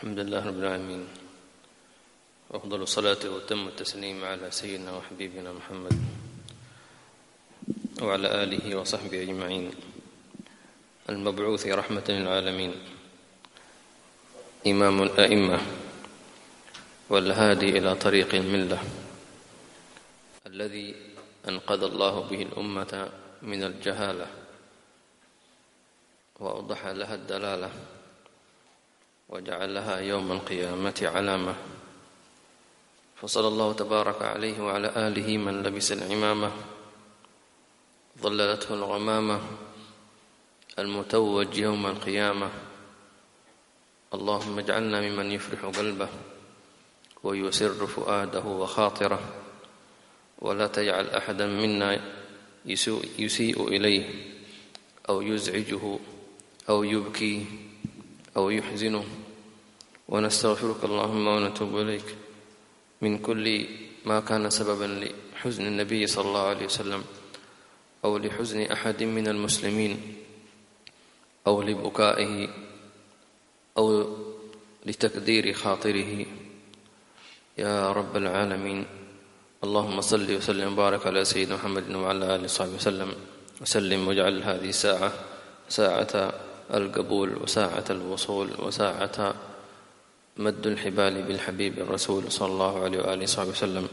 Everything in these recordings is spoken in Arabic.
الحمد لله رب العالمين. أفضل الصلاة وتم التسليم على سيدنا وحبيبنا محمد وعلى آله وصحبه أجمعين. المبعوث رحمة للعالمين. إمام الأئمة والهادي إلى طريق الملة الذي أنقذ الله به الأمة من الجهالة وأوضح لها الدلالة وجعلها يوم القيامة علامة. فصلى الله تبارك عليه وعلى آله من لبس العمامة ظللته الغمامة المتوج يوم القيامة. اللهم اجعلنا ممن يفرح قلبه ويسر فؤاده وخاطره ولا تجعل أحدا منا يسيء إليه أو يزعجه أو يبكي أو يحزنه. ونستغفرك اللهم ونتوب إليك. من كل ما كان سببا لحزن النبي صلى الله عليه وسلم أو لحزن أحد من المسلمين أو لبكائه أو لتكدير خاطره. يا رب العالمين اللهم صل وسلم وبارك على سيدنا محمد وعلى آله وصحبه وسلم. وسلم واجعل هذه الساعة ساعة القبول وساعة الوصول وساعة مد الحبال بالحبيب الرسول صلى الله عليه وآله وصحبه وسلم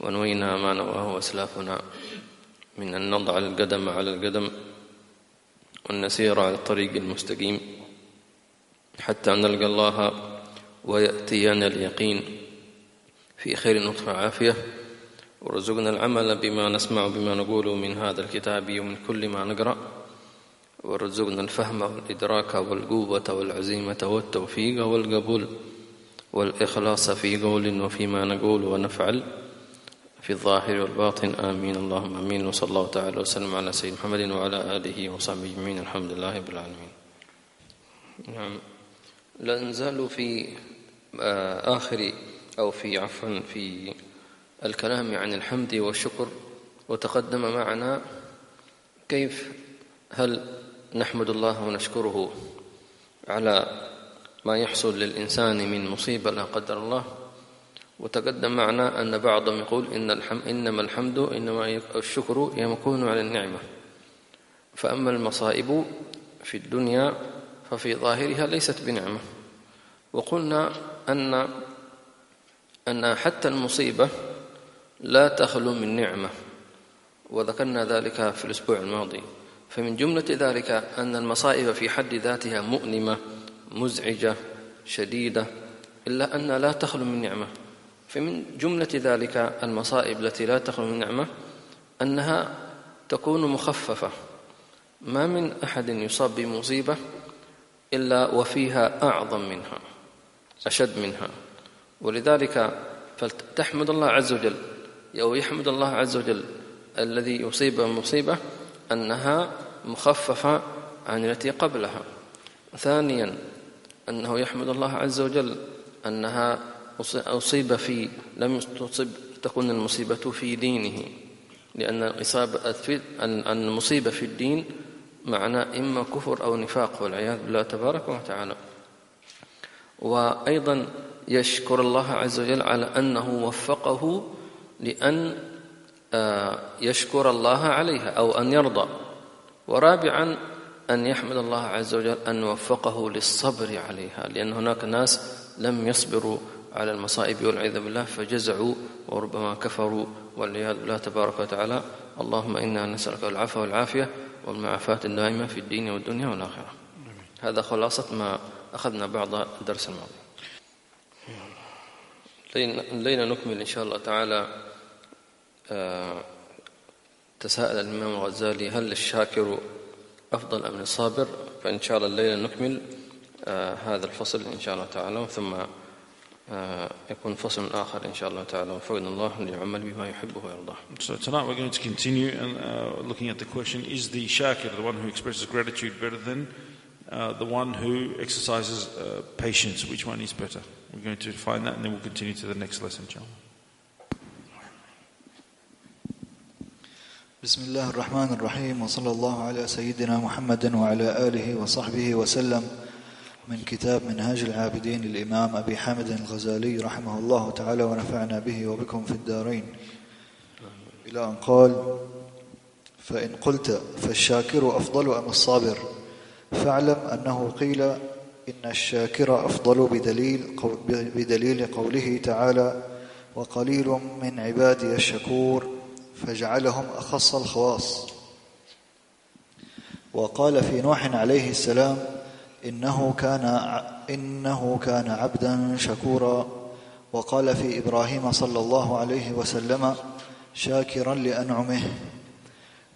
ونوينا ما نواه أسلافنا من أن نضع القدم على القدم والنسير على الطريق المستقيم حتى نلقى الله ويأتينا اليقين في خير نطف عافية ورزقنا العمل بما نسمع بما نقول من هذا الكتاب ومن كل ما نقرأ. ورزقنا الفهم والإدراك والقوة والعزيمة والتوفيق والقبول والإخلاص في قول وفيما نقول ونفعل في الظاهر والباطن. آمين. اللهم آمين. وصلى الله تعالى وسلم على سيدنا محمد وعلى آله وصحبه أجمعين. الحمد لله رب العالمين. نعم. لا نزال في آه، آخر أو في عفوا في الكلام عن الحمد والشكر. وتقدم معنا كيف هل نحمد الله ونشكره على ما يحصل للإنسان من مصيبة لا قدر الله. وتقدم معنا أن بعضهم يقول إن الحم إنما الحمد إنما الشكر يكون على النعمة. فأما المصائب في الدنيا ففي ظاهرها ليست بنعمة. وقلنا أن أن حتى المصيبة لا تخلو من نعمة. وذكرنا ذلك في الأسبوع الماضي. فمن جملة ذلك أن المصائب في حد ذاتها مؤلمة مزعجة شديدة إلا أن لا تخلو من نعمة. فمن جملة ذلك المصائب التي لا تخلو من نعمة أنها تكون مخففة. ما من أحد يصاب بمصيبة إلا وفيها أعظم منها أشد منها. ولذلك فلتحمد الله عز وجل أو يحمد الله عز وجل الذي يصيب مصيبة أنها مخففة عن التي قبلها. ثانيا أنه يحمد الله عز وجل أنها أصيب في لم تصب تكون المصيبة في دينه لأن الإصابة المصيبة في الدين معنى إما كفر أو نفاق والعياذ بالله تبارك وتعالى. وأيضا يشكر الله عز وجل على أنه وفقه لأن آه، يشكر الله عليها أو أن يرضى. ورابعا أن يحمد الله عز وجل أن وفقه للصبر عليها لأن هناك ناس لم يصبروا على المصائب والعياذ بالله فجزعوا وربما كفروا والعياذ بالله تبارك وتعالى. اللهم إنا نسألك العفو والعافية والمعافاة الدائمة في الدين والدنيا والآخرة. هذا خلاصة ما أخذنا بعض الدرس الماضي. الليلة نكمل إن شاء الله تعالى آه، تساءل الإمام الغزالي هل الشاكر أفضل أم الصابر فإن شاء الله الليلة نكمل آه، هذا الفصل إن شاء الله تعالى ثم آه، يكون فصل آخر إن شاء الله تعالى وفقنا الله ليعمل بما يحبه ويرضاه So tonight we're going to continue and uh, looking at the question is the shakir the one who expresses gratitude better than uh, the one who exercises uh, patience which one is better we're going to find that and then we'll continue to the next lesson inshallah بسم الله الرحمن الرحيم وصلى الله على سيدنا محمد وعلى آله وصحبه وسلم. من كتاب منهاج العابدين للإمام أبي حامد الغزالي رحمه الله تعالى ونفعنا به وبكم في الدارين. إلى أن قال فإن قلت فالشاكر أفضل أم الصابر؟ فاعلم أنه قيل إن الشاكر أفضل بدليل, بدليل قوله تعالى وقليل من عبادي الشكور فجعلهم أخص الخواص. وقال في نوح عليه السلام إنه كان إنه كان عبدا شكورا. وقال في إبراهيم صلى الله عليه وسلم شاكرا لأنعمه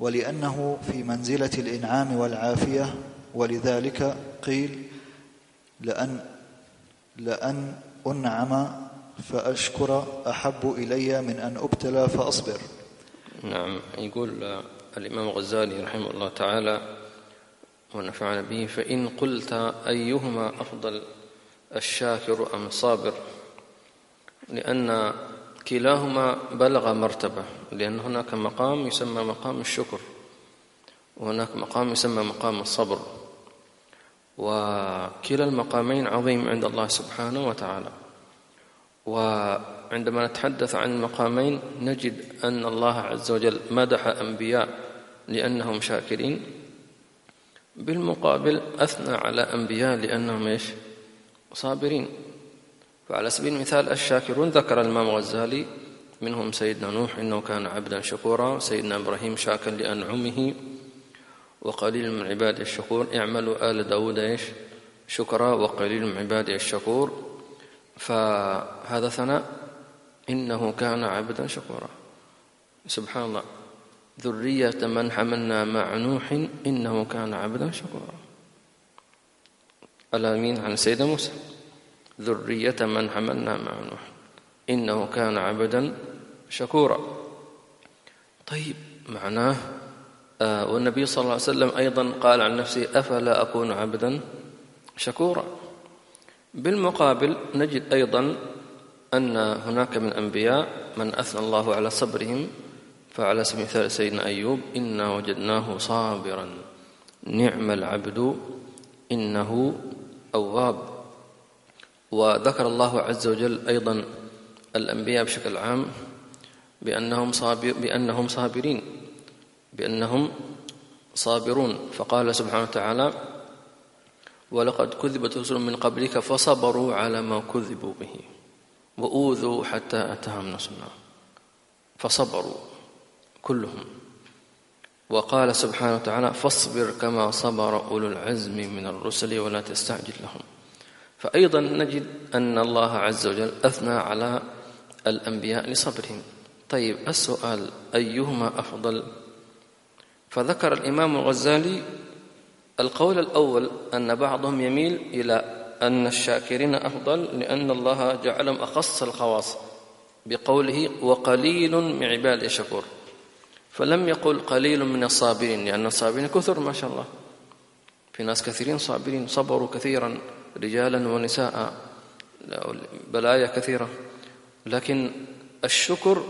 ولأنه في منزلة الإنعام والعافية. ولذلك قيل لأن لأن أنعم فأشكر أحب إلي من أن أبتلى فأصبر. نعم. يقول الإمام الغزالي رحمه الله تعالى ونفعنا به فإن قلت أيهما أفضل الشاكر أم الصابر؟ لأن كلاهما بلغ مرتبة لأن هناك مقام يسمى مقام الشكر وهناك مقام يسمى مقام الصبر. وكلا المقامين عظيم عند الله سبحانه وتعالى. وعندما نتحدث عن المقامين نجد أن الله عز وجل مدح أنبياء لأنهم شاكرين. بالمقابل أثنى على أنبياء لأنهم إيش؟ صابرين. فعلى سبيل المثال الشاكرون ذكر الإمام الغزالي منهم سيدنا نوح إنه كان عبدا شكورا سيدنا إبراهيم شاكا لأنعمه وقليل من عبادي الشكور. اعملوا آل داود إيش؟ شكرا وقليل من عبادي الشكور. فهذا ثناء. إنه كان عبدا شكورا. سبحان الله. ذرية من حملنا مع نوح إنه كان عبدا شكورا. الأمين عن سيدنا موسى. ذرية من حملنا مع نوح إنه كان عبدا شكورا. طيب معناه آه والنبي صلى الله عليه وسلم أيضا قال عن نفسه أفلا أكون عبدا شكورا. بالمقابل نجد أيضا أن هناك من أنبياء من أثنى الله على صبرهم فعلى سبيل المثال سيدنا أيوب إنا وجدناه صابرا. نعم العبد إنه أواب. وذكر الله عز وجل أيضا الأنبياء بشكل عام بأنهم صابر بأنهم صابرين بأنهم صابرون. فقال سبحانه وتعالى ولقد كذبت رسل من قبلك فصبروا على ما كذبوا به. وأوذوا حتى أتاهم نصرنا. فصبروا كلهم. وقال سبحانه وتعالى فاصبر كما صبر أولو العزم من الرسل ولا تستعجل لهم. فأيضا نجد أن الله عز وجل أثنى على الأنبياء لصبرهم. طيب السؤال أيهما أفضل؟ فذكر الإمام الغزالي القول الأول أن بعضهم يميل إلى أن الشاكرين أفضل لأن الله جعلهم أخص الخواص بقوله وقليل من عباد الشكور. فلم يقل قليل من الصابرين لأن الصابرين كثر ما شاء الله. في ناس كثيرين صابرين صبروا كثيرا رجالا ونساء بلايا كثيرة. لكن الشكر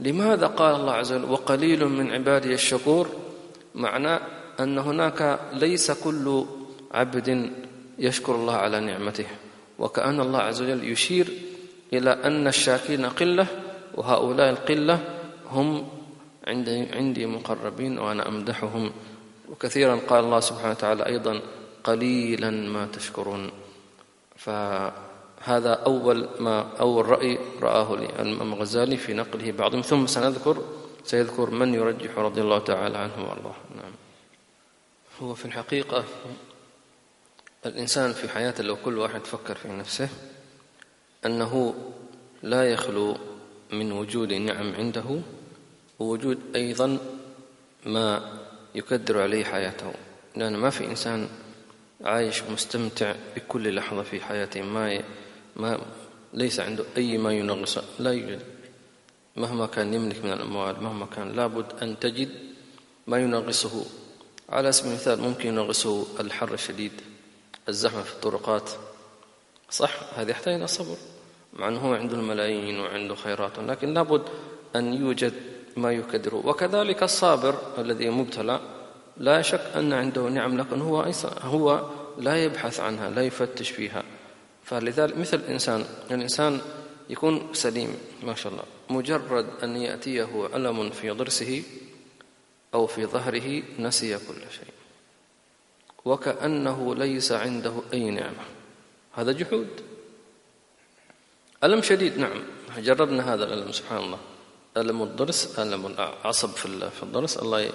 لماذا قال الله عز وجل وقليل من عبادي الشكور؟ معناه أن هناك ليس كل عبد يشكر الله على نعمته. وكأن الله عز وجل يشير إلى أن الشاكرين قلة وهؤلاء القلة هم عندي, عندي مقربين وأنا أمدحهم. وكثيرا قال الله سبحانه وتعالى أيضا قليلا ما تشكرون. فهذا أول ما أول رأي رآه الإمام الغزالي في نقله بعضهم. ثم سنذكر سيذكر من يرجح رضي الله تعالى عنه وأرضاه. نعم. هو في الحقيقة الإنسان في حياته لو كل واحد فكر في نفسه أنه لا يخلو من وجود نعم عنده ووجود أيضا ما يكدر عليه حياته. لأن ما في إنسان عايش مستمتع بكل لحظة في حياته ما ما ليس عنده أي ما ينغص لا يوجد. مهما كان يملك من الأموال مهما كان لابد أن تجد ما ينغصه. على سبيل المثال ممكن ينغصه الحر الشديد. الزحمة في الطرقات. صح هذا يحتاج إلى صبر. مع أنه هو عنده الملايين وعنده خيرات لكن لابد أن يوجد ما يكدره وكذلك الصابر الذي مبتلى لا شك أن عنده نعم لكن هو هو لا يبحث عنها لا يفتش فيها. فلذلك مثل الإنسان الإنسان يكون سليم ما شاء الله. مجرد أن يأتيه ألم في ضرسه أو في ظهره نسي كل شيء. وكأنه ليس عنده أي نعمة. هذا جحود. ألم شديد. نعم. جربنا هذا الألم سبحان الله. ألم الضرس ألم العصب في الضرس. الله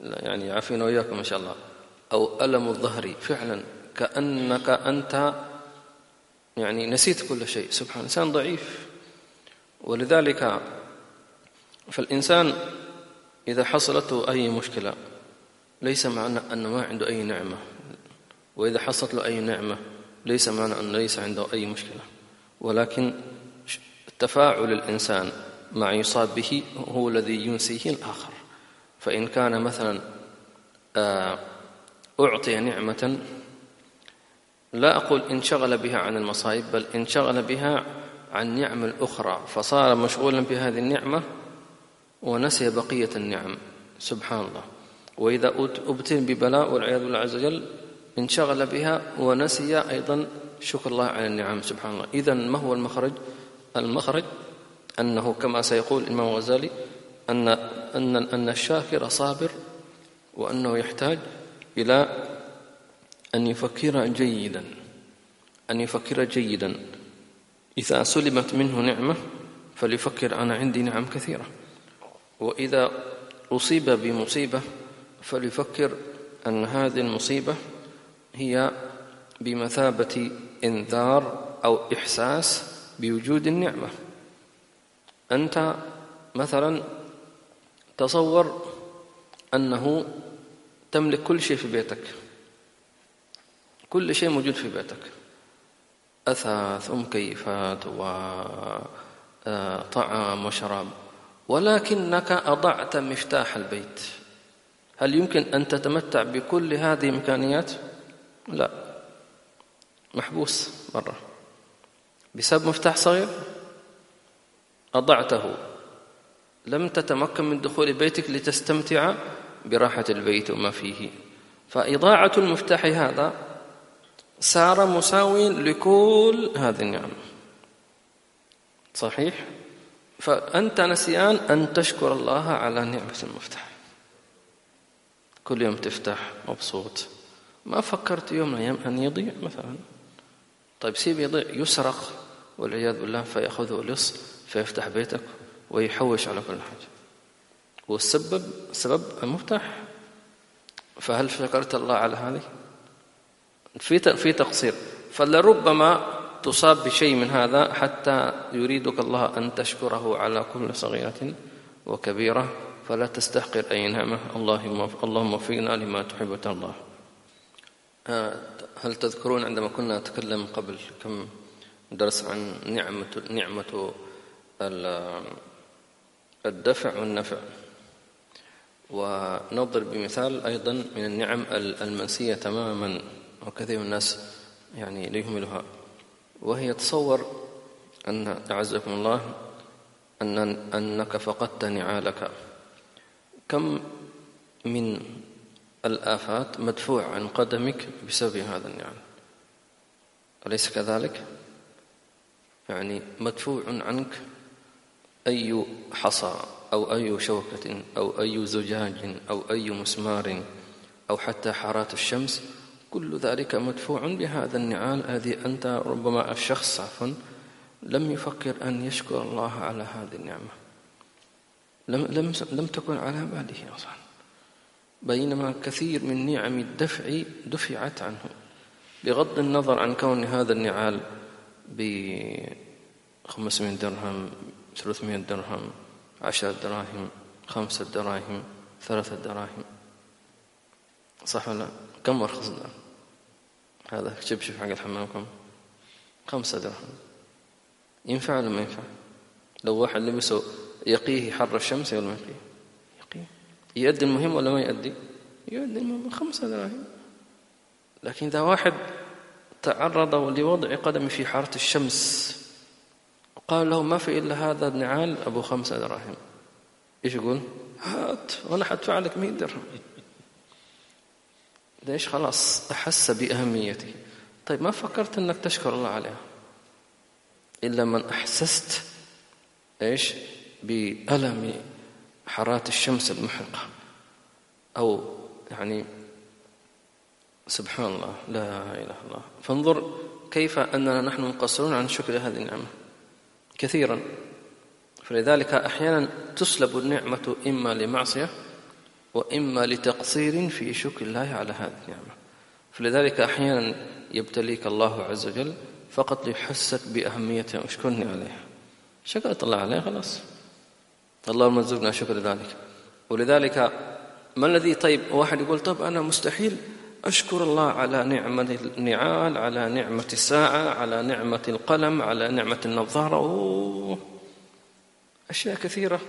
يعني يعافينا وإياكم إن شاء الله. أو ألم الظهر. فعلا. كأنك أنت يعني نسيت كل شيء. سبحان الإنسان ضعيف. ولذلك فالإنسان إذا حصلته أي مشكلة ليس معنى أنه ما عنده أي نعمة. وإذا حصلت له أي نعمة ليس معنى أنه ليس عنده أي مشكلة. ولكن تفاعل الإنسان مع يصاب به هو الذي ينسيه الآخر. فإن كان مثلا آه، أعطي نعمة لا أقول انشغل بها عن المصائب بل انشغل بها عن نعم الأخرى. فصار مشغولا بهذه النعمة ونسي بقية النعم. سبحان الله. وإذا ابتل ببلاء والعياذ بالله عز وجل انشغل بها ونسي أيضا شكر الله على النعم سبحان الله. إذا ما هو المخرج؟ المخرج أنه كما سيقول الإمام الغزالي أن أن أن الشاكر صابر وأنه يحتاج إلى أن يفكر جيدا أن يفكر جيدا. إذا سلمت منه نعمة فليفكر أنا عندي نعم كثيرة. وإذا أصيب بمصيبة فليفكر أن هذه المصيبة هي بمثابة إنذار أو إحساس بوجود النعمة. أنت مثلا تصور أنه تملك كل شيء في بيتك كل شيء موجود في بيتك أثاث ومكيفات وطعام وشراب ولكنك أضعت مفتاح البيت. هل يمكن أن تتمتع بكل هذه الإمكانيات؟ لا. محبوس برا بسبب مفتاح صغير؟ أضعته. لم تتمكن من دخول بيتك لتستمتع براحة البيت وما فيه. فإضاعة المفتاح هذا صار مساوي لكل هذه النعم. صحيح؟ فأنت نسيان أن تشكر الله على نعمة المفتاح. كل يوم تفتح مبسوط. ما فكرت يوم من الأيام أن يضيع مثلا. طيب سيب يضيع يسرق والعياذ بالله فيأخذه لص فيفتح بيتك ويحوش على كل حاجة. والسبب سبب المفتاح. فهل شكرت الله على هذه؟ في في تقصير. فلربما تصاب بشيء من هذا حتى يريدك الله أن تشكره على كل صغيرة وكبيرة. فلا تستحقر أي نعمة. اللهم اللهم وفقنا لما تحب وترضى. آه، هل تذكرون عندما كنا نتكلم قبل كم درس عن نعمة نعمة الدفع والنفع؟ ونضرب بمثال أيضا من النعم المنسية تماما وكثير من الناس يعني ليهملها وهي تصور أن أعزكم الله أن أنك فقدت نعالك. كم من الآفات مدفوع عن قدمك بسبب هذا النعم أليس كذلك؟ يعني مدفوع عنك أي حصى أو أي شوكة أو أي زجاج أو أي مسمار أو حتى حارات الشمس كل ذلك مدفوع بهذا النعال الذي أنت ربما الشخص عفوا لم يفكر أن يشكر الله على هذه النعمة لم, لم, لم تكن على باله أصلا. بينما كثير من نعم الدفع دفعت عنه. بغض النظر عن كون هذا النعال ب 500 درهم 300 درهم عشرة دراهم خمسة دراهم ثلاثة دراهم. صح ولا؟ كم أرخص درهم هذا شبشب حق الحمام كم خمسة درهم. ينفع ولا ما ينفع؟ لو واحد لبسه يقيه حر الشمس ولا ما يقيه. يقيه يؤدي المهم ولا ما يؤدي؟ يؤدي المهم خمسة دراهم. لكن إذا واحد تعرض لوضع قدمه في حارة الشمس قال له ما في إلا هذا النعال أبو خمسة دراهم. إيش يقول؟ هات وأنا حدفع لك مئة درهم. ليش خلاص أحس بأهميته. طيب ما فكرت أنك تشكر الله عليها؟ إلا من أحسست إيش؟ بألم حرات الشمس المحرقة أو يعني سبحان الله لا إله إلا الله. فانظر كيف أننا نحن مقصرون عن شكر هذه النعمة. كثيرا. فلذلك أحيانا تسلب النعمة إما لمعصية وإما لتقصير في شكر الله على هذه النعمة. فلذلك أحيانا يبتليك الله عز وجل فقط ليحسك بأهمية أشكرني عليها. شكرت الله عليها خلاص. اللهم ارزقنا شكر ذلك ولذلك ما الذي طيب واحد يقول طب أنا مستحيل أشكر الله على نعمة النعال على نعمة الساعة على نعمة القلم على نعمة النظارة. أوه. أشياء كثيرة.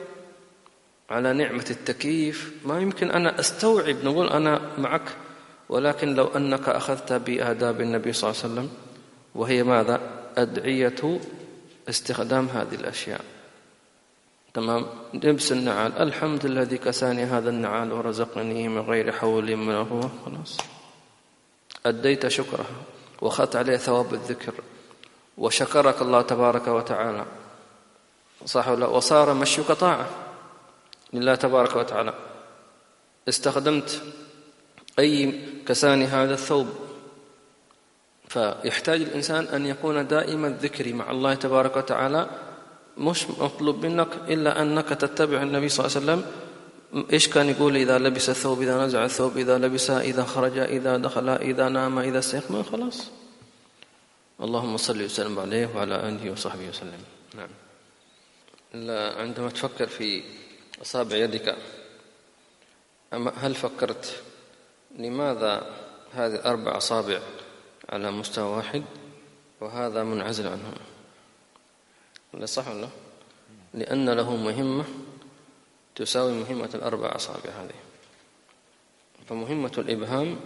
على نعمة التكييف. ما يمكن أنا أستوعب نقول أنا معك ولكن لو أنك أخذت بآداب النبي صلى الله عليه وسلم وهي ماذا؟ أدعية استخدام هذه الأشياء. تمام؟ لبس النعال. الحمد الذي كساني هذا النعال ورزقني من غير حول من هو خلاص. أديت شكره وأخذت عليه ثواب الذكر. وشكرك الله تبارك وتعالى. صح ولا؟ وصار مشيك طاعة لله تبارك وتعالى. استخدمت أي كساني هذا الثوب. فيحتاج الإنسان أن يكون دائما ذكري مع الله تبارك وتعالى مش مطلوب منك إلا أنك تتبع النبي صلى الله عليه وسلم. إيش كان يقول؟ إذا لبس الثوب إذا نزع الثوب إذا لبس إذا خرج إذا دخل إذا نام إذا استيقظ خلاص. اللهم صل وسلم عليه وعلى آله وصحبه وسلم. نعم. عندما تفكر في أصابع يدك هل فكرت لماذا هذه الأربع أصابع على مستوى واحد وهذا منعزل عنهم؟ لا صح ولا لأن له مهمة تساوي مهمة الأربع أصابع هذه فمهمة الإبهام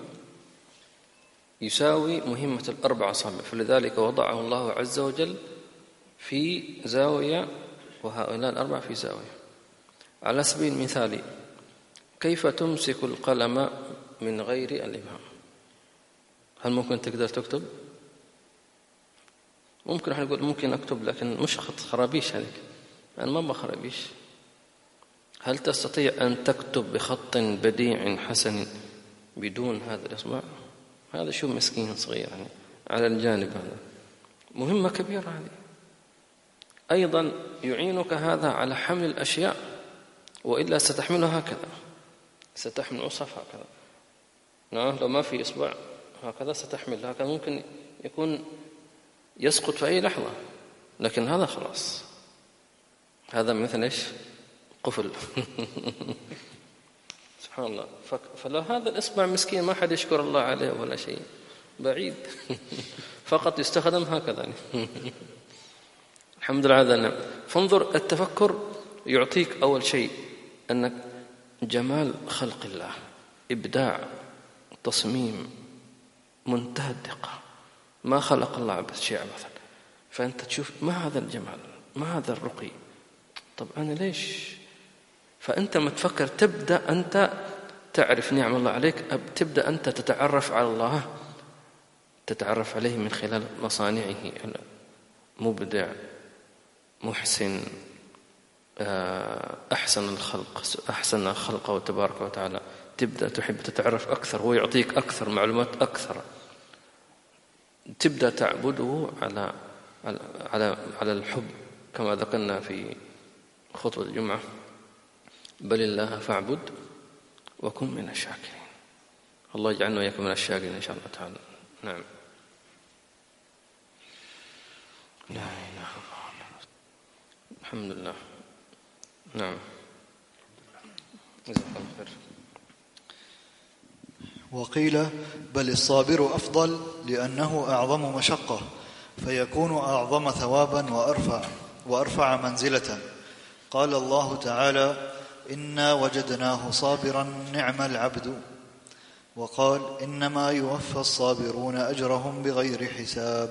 يساوي مهمة الأربع أصابع فلذلك وضعه الله عز وجل في زاوية وهؤلاء الأربع في زاوية على سبيل المثال كيف تمسك القلم من غير الإبهام هل ممكن تقدر تكتب ممكن إحنا نقول ممكن أكتب لكن مش خط خرابيش هذيك. أنا ما بخرابيش هل تستطيع أن تكتب بخط بديع حسن بدون هذا؟ الاصبع هذا شو مسكين صغير يعني على الجانب هذا. مهمة كبيرة هذه. أيضا يعينك هذا على حمل الأشياء وإلا ستحملها هكذا. ستحمل عصف هكذا. نعم لو ما في إصبع هكذا ستحمل. هكذا ممكن يكون يسقط في أي لحظة. لكن هذا خلاص. هذا مثل إيش؟ قفل. سبحان الله. فلو هذا الإصبع مسكين ما حد يشكر الله عليه ولا شيء. بعيد. فقط يستخدم هكذا. الحمد لله هذا نعم فانظر التفكر يعطيك أول شيء أنك جمال خلق الله. إبداع تصميم منتهى الدقة ما خلق الله بس شيء مثلا. فأنت تشوف ما هذا الجمال؟ ما هذا الرقي؟ طب أنا ليش؟ فأنت ما تفكر تبدأ أنت تعرف نعم الله عليك تبدأ أنت تتعرف على الله تتعرف عليه من خلال مصانعه مبدع محسن آه، أحسن الخلق أحسن الخلق تبارك وتعالى. تبدأ تحب تتعرف أكثر هو يعطيك أكثر معلومات أكثر. تبدأ تعبده على على على الحب كما ذكرنا في خطبة الجمعة. بل الله فاعبد وكن من الشاكرين. الله يجعلنا وإياكم من الشاكرين إن شاء الله تعالى. نعم. لا إله إلا الله. الحمد لله. نعم. جزاك الله خير. وقيل بل الصابر أفضل لأنه أعظم مشقة فيكون أعظم ثوابا وأرفع وأرفع منزلة. قال الله تعالى إنا وجدناه صابرا نعم العبد. وقال إنما يوفى الصابرون أجرهم بغير حساب.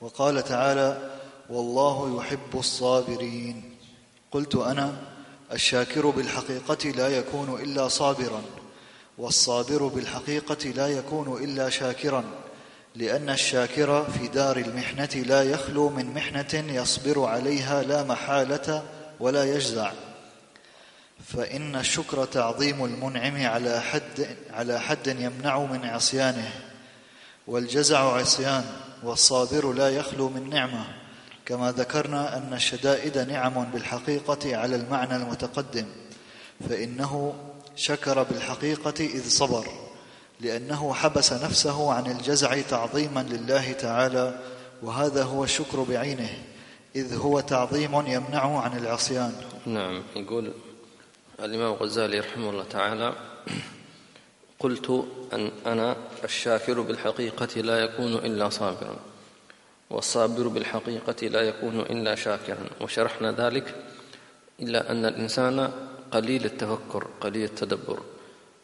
وقال تعالى والله يحب الصابرين. قلت أنا الشاكر بالحقيقة لا يكون إلا صابرا. والصابر بالحقيقة لا يكون إلا شاكرا لأن الشاكر في دار المحنة لا يخلو من محنة يصبر عليها لا محالة ولا يجزع. فإن الشكر تعظيم المنعم على حد على حد يمنع من عصيانه والجزع عصيان والصابر لا يخلو من نعمة. كما ذكرنا أن الشدائد نعم بالحقيقة على المعنى المتقدم فإنه شكر بالحقيقة إذ صبر لأنه حبس نفسه عن الجزع تعظيما لله تعالى وهذا هو الشكر بعينه إذ هو تعظيم يمنعه عن العصيان. نعم يقول الإمام الغزالي رحمه الله تعالى قلت أن أنا الشاكر بالحقيقة لا يكون إلا صابرا والصابر بالحقيقة لا يكون إلا شاكرا وشرحنا ذلك إلا أن الإنسان قليل التفكر قليل التدبر.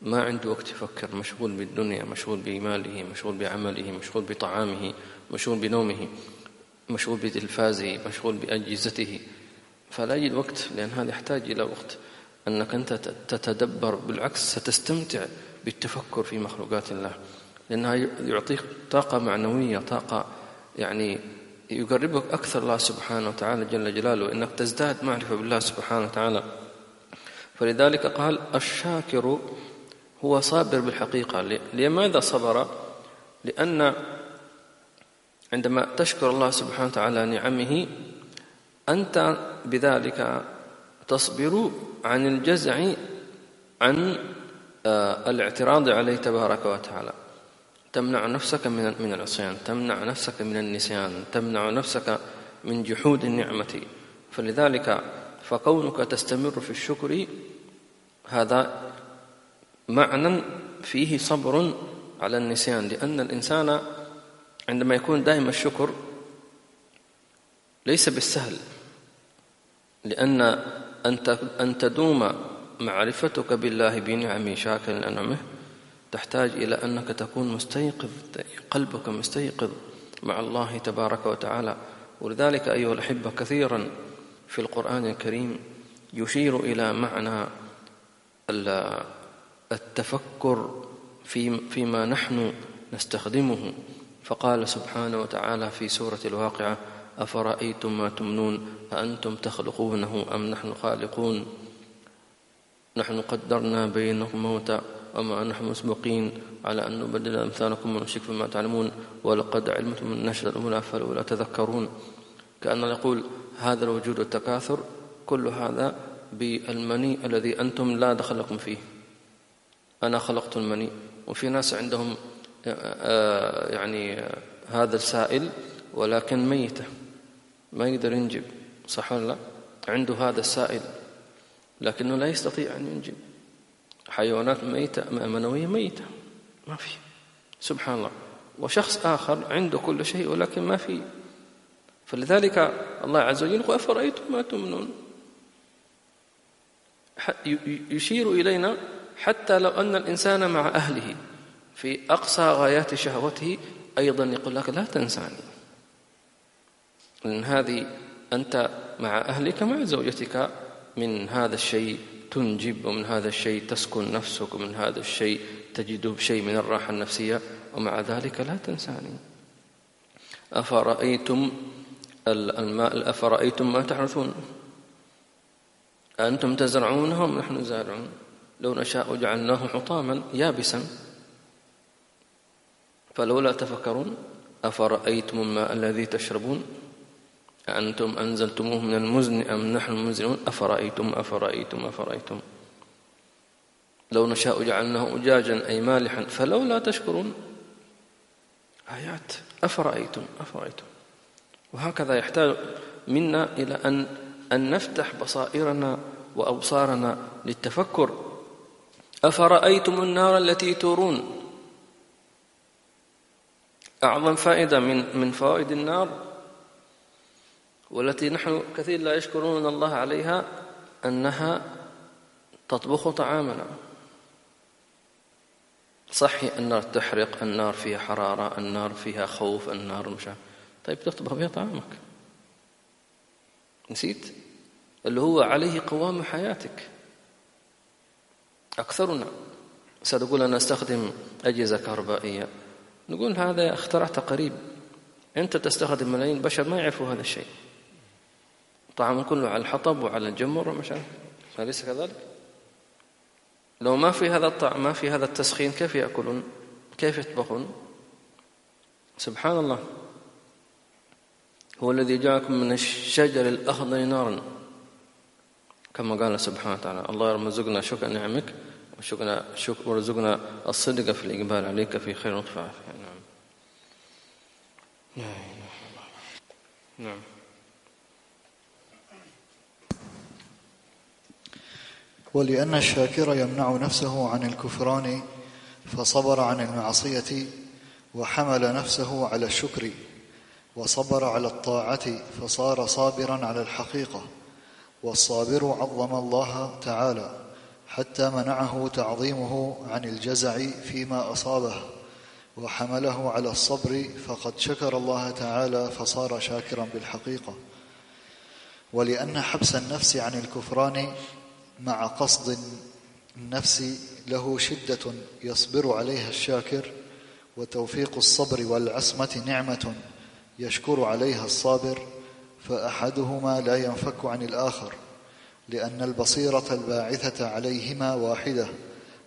ما عنده وقت يفكر مشغول بالدنيا مشغول بماله مشغول بعمله مشغول بطعامه مشغول بنومه مشغول بتلفازه مشغول بأجهزته. فلا يجد وقت لأن هذا يحتاج إلى وقت. أنك أنت تتدبر بالعكس ستستمتع بالتفكر في مخلوقات الله. لأنها يعطيك طاقة معنوية طاقة يعني يقربك أكثر الله سبحانه وتعالى جل جلاله. إنك تزداد معرفة بالله سبحانه وتعالى. فلذلك قال الشاكر هو صابر بالحقيقة. لماذا صبر؟ لأن عندما تشكر الله سبحانه وتعالى نعمه أنت بذلك تصبر عن الجزع عن آه، الاعتراض عليه تبارك وتعالى. تمنع نفسك من من العصيان تمنع نفسك من النسيان تمنع نفسك من جحود النعمة. فلذلك فكونك تستمر في الشكر هذا معنى فيه صبر على النسيان لأن الإنسان عندما يكون دائم الشكر ليس بالسهل لأن أن تدوم معرفتك بالله بنعم شاكر لأنعمه تحتاج إلى أنك تكون مستيقظ قلبك مستيقظ مع الله تبارك وتعالى. ولذلك أيها الأحبة كثيرا في القرآن الكريم يشير إلى معنى التفكر فيما نحن نستخدمه. فقال سبحانه وتعالى في سورة الواقعة أفرأيتم ما تمنون؟ أأنتم تخلقونه أم نحن خالقون؟ نحن قدرنا بينكم موتا وما نحن مسبقين. على أن نبدل أمثالكم ونشرك فيما تعلمون. ولقد علمتم من نشر الأولى فلولا تذكرون. كأن يقول هذا الوجود والتكاثر كل هذا بالمني الذي أنتم لا دخل لكم فيه. أنا خلقت المني. وفي ناس عندهم آه، يعني هذا السائل ولكن ميتة. ما يقدر ينجب. صح ولا لا؟ عنده هذا السائل. لكنه لا يستطيع أن ينجب. حيوانات ميتة منوية ميتة. ما في. سبحان الله. وشخص آخر عنده كل شيء ولكن ما في. فلذلك الله عز وجل يقول أفرأيتم ما تمنون؟ يشير إلينا حتى لو أن الإنسان مع أهله في أقصى غايات شهوته أيضا يقول لك لا تنساني. لأن هذه أنت مع أهلك مع زوجتك من هذا الشيء تنجب ومن هذا الشيء تسكن نفسك ومن هذا الشيء تجد شيء من الراحة النفسية ومع ذلك لا تنساني. أفرأيتم الماء أفرأيتم ما تحرثون أنتم تزرعونه أم نحن زارعون. لو نشاء جعلناه حطاما يابسا. فلولا تفكرون أفرأيتم الماء الذي تشربون؟ أنتم أنزلتموه من المزن أم نحن المنزلون أفرأيتم أفرأيتم أفرأيتم. لو نشاء جعلناه أجاجا أي مالحا فلولا تشكرون. آيات. أفرأيتم أفرأيتم. وهكذا يحتاج منا إلى أن أن نفتح بصائرنا وأبصارنا للتفكر. أفرأيتم النار التي تورون؟ أعظم فائدة من من فوائد النار والتي نحن كثير لا يشكرون الله عليها أنها تطبخ طعامنا. صحي النار تحرق النار فيها حرارة النار فيها خوف النار مش طيب تطبخ بها طعامك. نسيت؟ اللي هو عليه قوام حياتك. أكثرنا ستقول أنا أستخدم أجهزة كهربائية. نقول هذا اخترعته قريب. أنت تستخدم ملايين بشر ما يعرفوا هذا الشيء. طعام كله على الحطب وعلى الجمر ومش عارف أليس كذلك؟ لو ما في هذا الطعم ما في هذا التسخين كيف يأكلون؟ كيف يطبخون؟ سبحان الله. هو الذي جعلكم من الشجر الأخضر نارا. كما قال سبحانه وتعالى الله يرزقنا شكر نعمك وشكرنا شكر ورزقنا الصدق في الإقبال عليك في خير لطف نعم. نعم. ولأن الشاكر يمنع نفسه عن الكفران فصبر عن المعصية وحمل نفسه على الشكر. وصبر على الطاعة فصار صابرا على الحقيقة والصابر عظم الله تعالى حتى منعه تعظيمه عن الجزع فيما أصابه وحمله على الصبر فقد شكر الله تعالى فصار شاكرا بالحقيقة. ولأن حبس النفس عن الكفران مع قصد النفس له شدة يصبر عليها الشاكر وتوفيق الصبر والعصمة نعمة. يشكر عليها الصابر فأحدهما لا ينفك عن الآخر لأن البصيرة الباعثة عليهما واحدة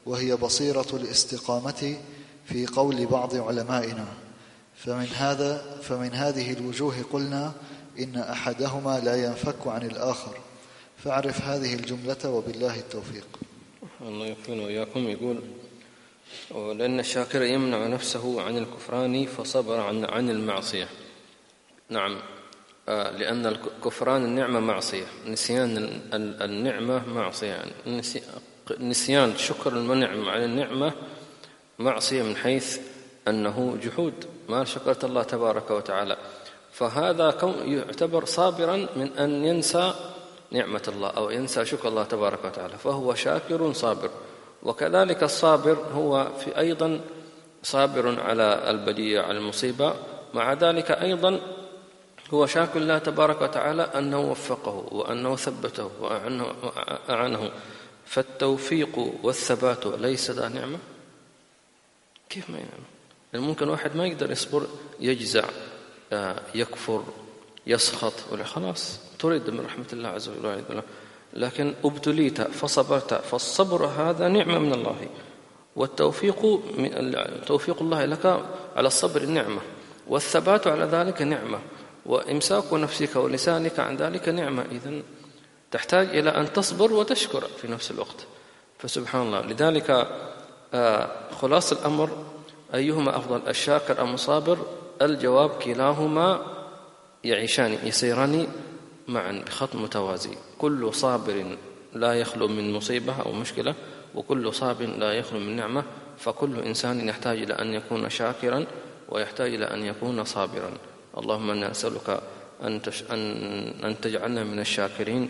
وهي بصيرة الاستقامة في قول بعض علمائنا. فمن هذا فمن هذه الوجوه قلنا إن أحدهما لا ينفك عن الآخر. فاعرف هذه الجملة وبالله التوفيق. الله يكفينا وإياكم. يقول لأن الشاكر يمنع نفسه عن الكفران فصبر عن عن المعصية. نعم. آه، لأن الكفران النعمة معصية. نسيان النعمة معصية. نسيان شكر المنعم على النعمة معصية من حيث أنه جحود. ما شكرت الله تبارك وتعالى. فهذا يعتبر صابرا من أن ينسى نعمة الله أو ينسى شكر الله تبارك وتعالى. فهو شاكر صابر. وكذلك الصابر هو في أيضا صابر على البلية على المصيبة. مع ذلك أيضا هو شاكر الله تبارك وتعالى أنه وفقه وأنه ثبته وأعنه, فالتوفيق والثبات ليس ذا نعمة. كيف ما ينعم يعني ممكن واحد ما يقدر يصبر يجزع آه، يكفر يسخط خلاص تريد من رحمة الله عز وجل لكن أبتليت فصبرت فالصبر هذا نعمة من الله. والتوفيق توفيق الله لك على الصبر نعمة. والثبات على ذلك نعمة. وإمساك نفسك ولسانك عن ذلك نعمة. إذا تحتاج إلى أن تصبر وتشكر في نفس الوقت. فسبحان الله. لذلك آه، خلاص الأمر أيهما أفضل الشاكر أم الصابر؟ الجواب كلاهما يعيشان يسيران معا بخط متوازي. كل صابر لا يخلو من مصيبة أو مشكلة وكل صابر لا يخلو من نعمة. فكل إنسان يحتاج إلى أن يكون شاكرا ويحتاج إلى أن يكون صابرا. اللهم أن, تش... أن... أن تجعلنا من الشاكرين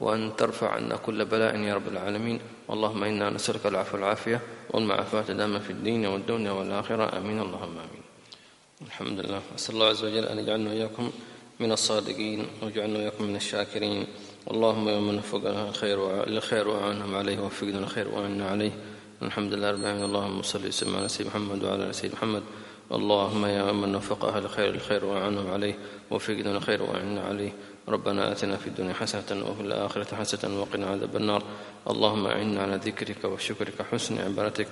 وأن ترفع عنا كل بلاء يا رب العالمين. اللهم إنا نسألك العفو والعافية والمعافاة دائما في الدين والدنيا والآخرة. آمين. اللهم آمين. الحمد لله. أسأل الله عز وجل أن يجعلنا وإياكم من الصادقين ويجعلنا وإياكم من الشاكرين. اللهم يوم نفق الخير للخير وأعنهم عليه ووفقنا الخير وأعنا عليه. الحمد لله رب العالمين. اللهم صل وسلم على سيدنا محمد وعلى سيدنا محمد. اللهم يا من وفق أهل الخير الخير وأعنهم عليه ووفقنا الخير وأعنا عليه. ربنا آتنا في الدنيا حسنة وفي الآخرة حسنة وقنا عذاب النار. اللهم أعنا على ذكرك وشكرك حسن عبادتك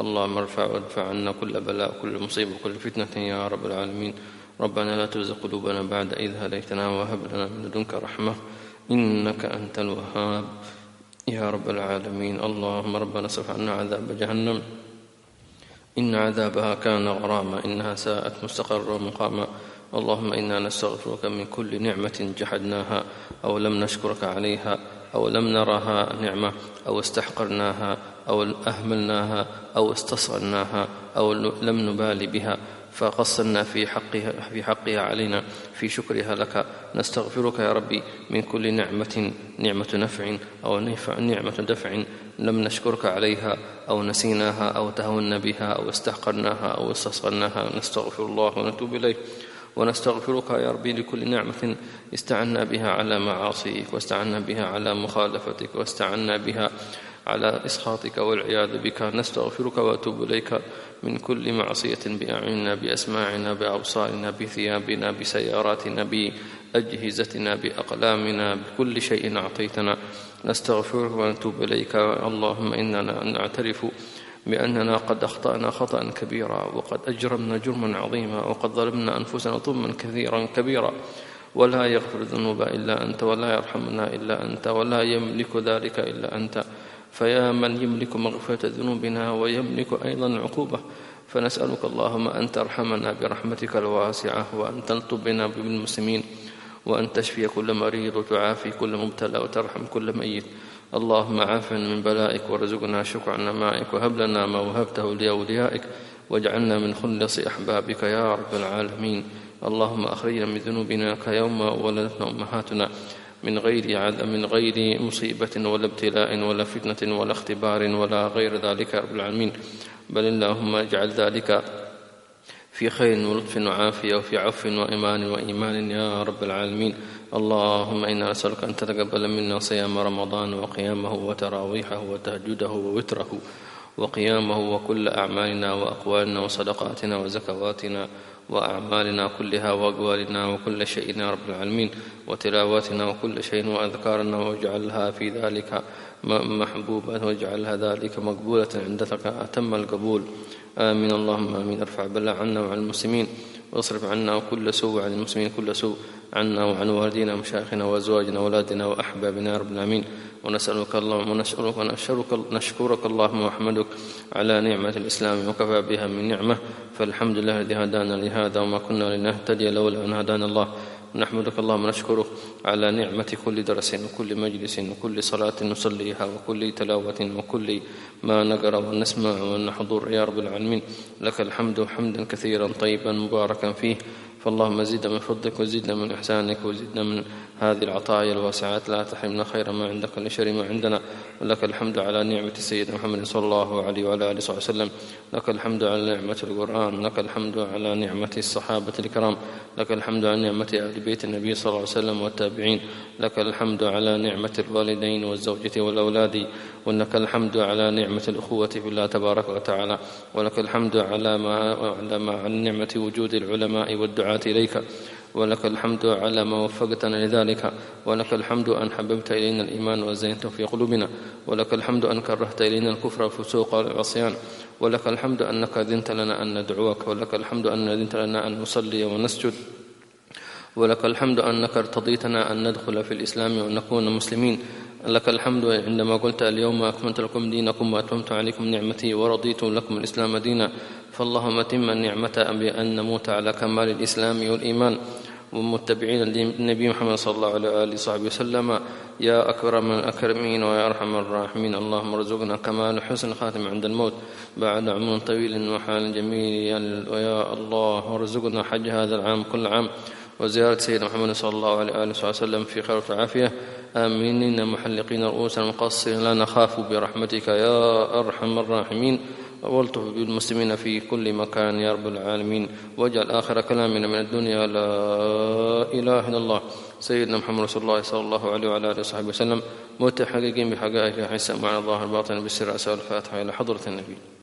اللهم ارفع وادفع عنا كل بلاء وكل مصيبة وكل فتنة يا رب العالمين. ربنا لا تزغ قلوبنا بعد إذ هديتنا وهب لنا من لدنك رحمة. إنك أنت الوهاب يا رب العالمين. اللهم ربنا اصرف عنا عذاب جهنم. إن عذابها كان غراما إنها ساءت مستقرا ومقاما. اللهم إنا نستغفرك من كل نعمة جحدناها أو لم نشكرك عليها أو لم نرها نعمة أو استحقرناها أو أهملناها أو استصغرناها أو لم نبال بها. فقصرنا في حقها في حقها علينا في شكرها لك. نستغفرك يا ربي من كل نعمة نعمة نفع أو نعمة دفع لم نشكرك عليها أو نسيناها أو تهونا بها أو استحقرناها أو استصغرناها نستغفر الله ونتوب إليه. ونستغفرك يا ربي لكل نعمة استعنا بها على معاصيك واستعنا بها على مخالفتك واستعنا بها على إسخاطك والعياذ بك. نستغفرك وأتوب إليك. من كل معصية بأعيننا بأسماعنا بأبصارنا بثيابنا بسياراتنا بأجهزتنا بأقلامنا بكل شيء أعطيتنا. نستغفرك ونتوب إليك. اللهم إننا نعترف بأننا قد أخطأنا خطأ كبيرا وقد أجرمنا جرما عظيما وقد ظلمنا أنفسنا ظلما كثيرا كبيرا. ولا يغفر الذنوب إلا أنت ولا يرحمنا إلا أنت ولا يملك ذلك إلا أنت. فيا من يملك مغفرة ذنوبنا ويملك أيضا العقوبة فنسألك اللهم أن ترحمنا برحمتك الواسعة وأن تلطب بنا بالمسلمين وأن تشفي كل مريض وتعافي كل مبتلى وترحم كل ميت. اللهم عافنا من بلائك وارزقنا شكر نمائك. وهب لنا ما وهبته لأوليائك. واجعلنا من خلص أحبابك يا رب العالمين. اللهم أخرجنا من ذنوبنا كيوم ولدتنا أمهاتنا. من غير من غير مصيبة ولا ابتلاء ولا فتنة ولا اختبار ولا غير ذلك رب العالمين. بل اللهم اجعل ذلك في خير ولطف وعافية وفي عفو وإيمان وإيمان يا رب العالمين. اللهم إنا نسألك أن تتقبل منا صيام رمضان وقيامه وتراويحه وتهجده ووتره وقيامه وكل أعمالنا وأقوالنا وصدقاتنا وزكواتنا وأعمالنا كلها وأقوالنا وكل شيء يا رب العالمين وتلاواتنا وكل شيء وأذكارنا واجعلها في ذلك محبوبة واجعلها ذلك مقبولة عندك أتم القبول. آمين. اللهم آمين. ارفع بلاء عنا وعن المسلمين واصرف عنا كل سوء عن المسلمين كل سوء. عنا وعن والدينا ومشايخنا وأزواجنا وأولادنا وأحبابنا يا رب العالمين. ونسألك اللهم ونشكرك ونشكرك نشكرك اللهم ونحمدك على نعمة الإسلام وكفى بها من نعمة. فالحمد لله الذي هدانا لهذا وما كنا لنهتدي لولا أن هدانا الله. نحمدك اللهم نشكرك على نعمة كل درس وكل مجلس وكل صلاة نصليها وكل تلاوة وكل ما نقرأ ونسمع ونحضر يا رب العالمين. لك الحمد حمدا كثيرا طيبا مباركا فيه. فاللهم زدنا من فضلك وزدنا من إحسانك وزدنا من هذه العطايا الواسعات لا تحرمنا خير ما عندك لشر ما عندنا. ولك الحمد على نعمة سيدنا محمد صلى الله عليه وعلى آله وصحبه وسلم. لك الحمد على نعمة القرآن. لك الحمد على نعمة الصحابة الكرام. لك الحمد على نعمة أهل بيت النبي صلى الله عليه وسلم والتابعين. لك الحمد على نعمة الوالدين والزوجة والأولاد. ولك الحمد على نعمة الأخوة في الله تبارك وتعالى. ولك الحمد على ما على ما عن نعمة وجود العلماء والدعاة إليك. ولك الحمد على ما وفقتنا لذلك. ولك الحمد أن حببت إلينا الإيمان وزينته في قلوبنا. ولك الحمد أن كرهت إلينا الكفر والفسوق والعصيان. ولك الحمد أنك أذنت لنا أن ندعوك. ولك الحمد أن أذنت لنا أن نصلي ونسجد. ولك الحمد أنك ارتضيتنا أن ندخل في الإسلام وأن نكون مسلمين. لك الحمد عندما قلت اليوم أكملت لكم دينكم وأتممت عليكم نعمتي ورضيت لكم الإسلام دينا. فاللهم تم النعمة بأن نموت على كمال الإسلام والإيمان. ومتبعين للنبي محمد صلى الله عليه وآله وصحبه وسلم. يا أكرم الأكرمين ويا أرحم الراحمين. اللهم ارزقنا كمال حسن خاتم عند الموت. بعد عمر طويل وحال جميل. ويا الله ارزقنا حج هذا العام كل عام. وزيارة سيدنا محمد صلى الله عليه وآله وسلم في خير وعافية آمنين محلقين رؤوسا مقصرين لا نخاف برحمتك يا أرحم الراحمين. والطف بالمسلمين في كل مكان يا رب العالمين. واجعل آخر كلامنا من الدنيا لا إله إلا الله. سيدنا محمد رسول الله صلى الله عليه وعلى آله وصحبه وسلم. متحققين بحقائق حسن مع الله الباطن بالسر. أسأل الفاتحة إلى حضرة النبي.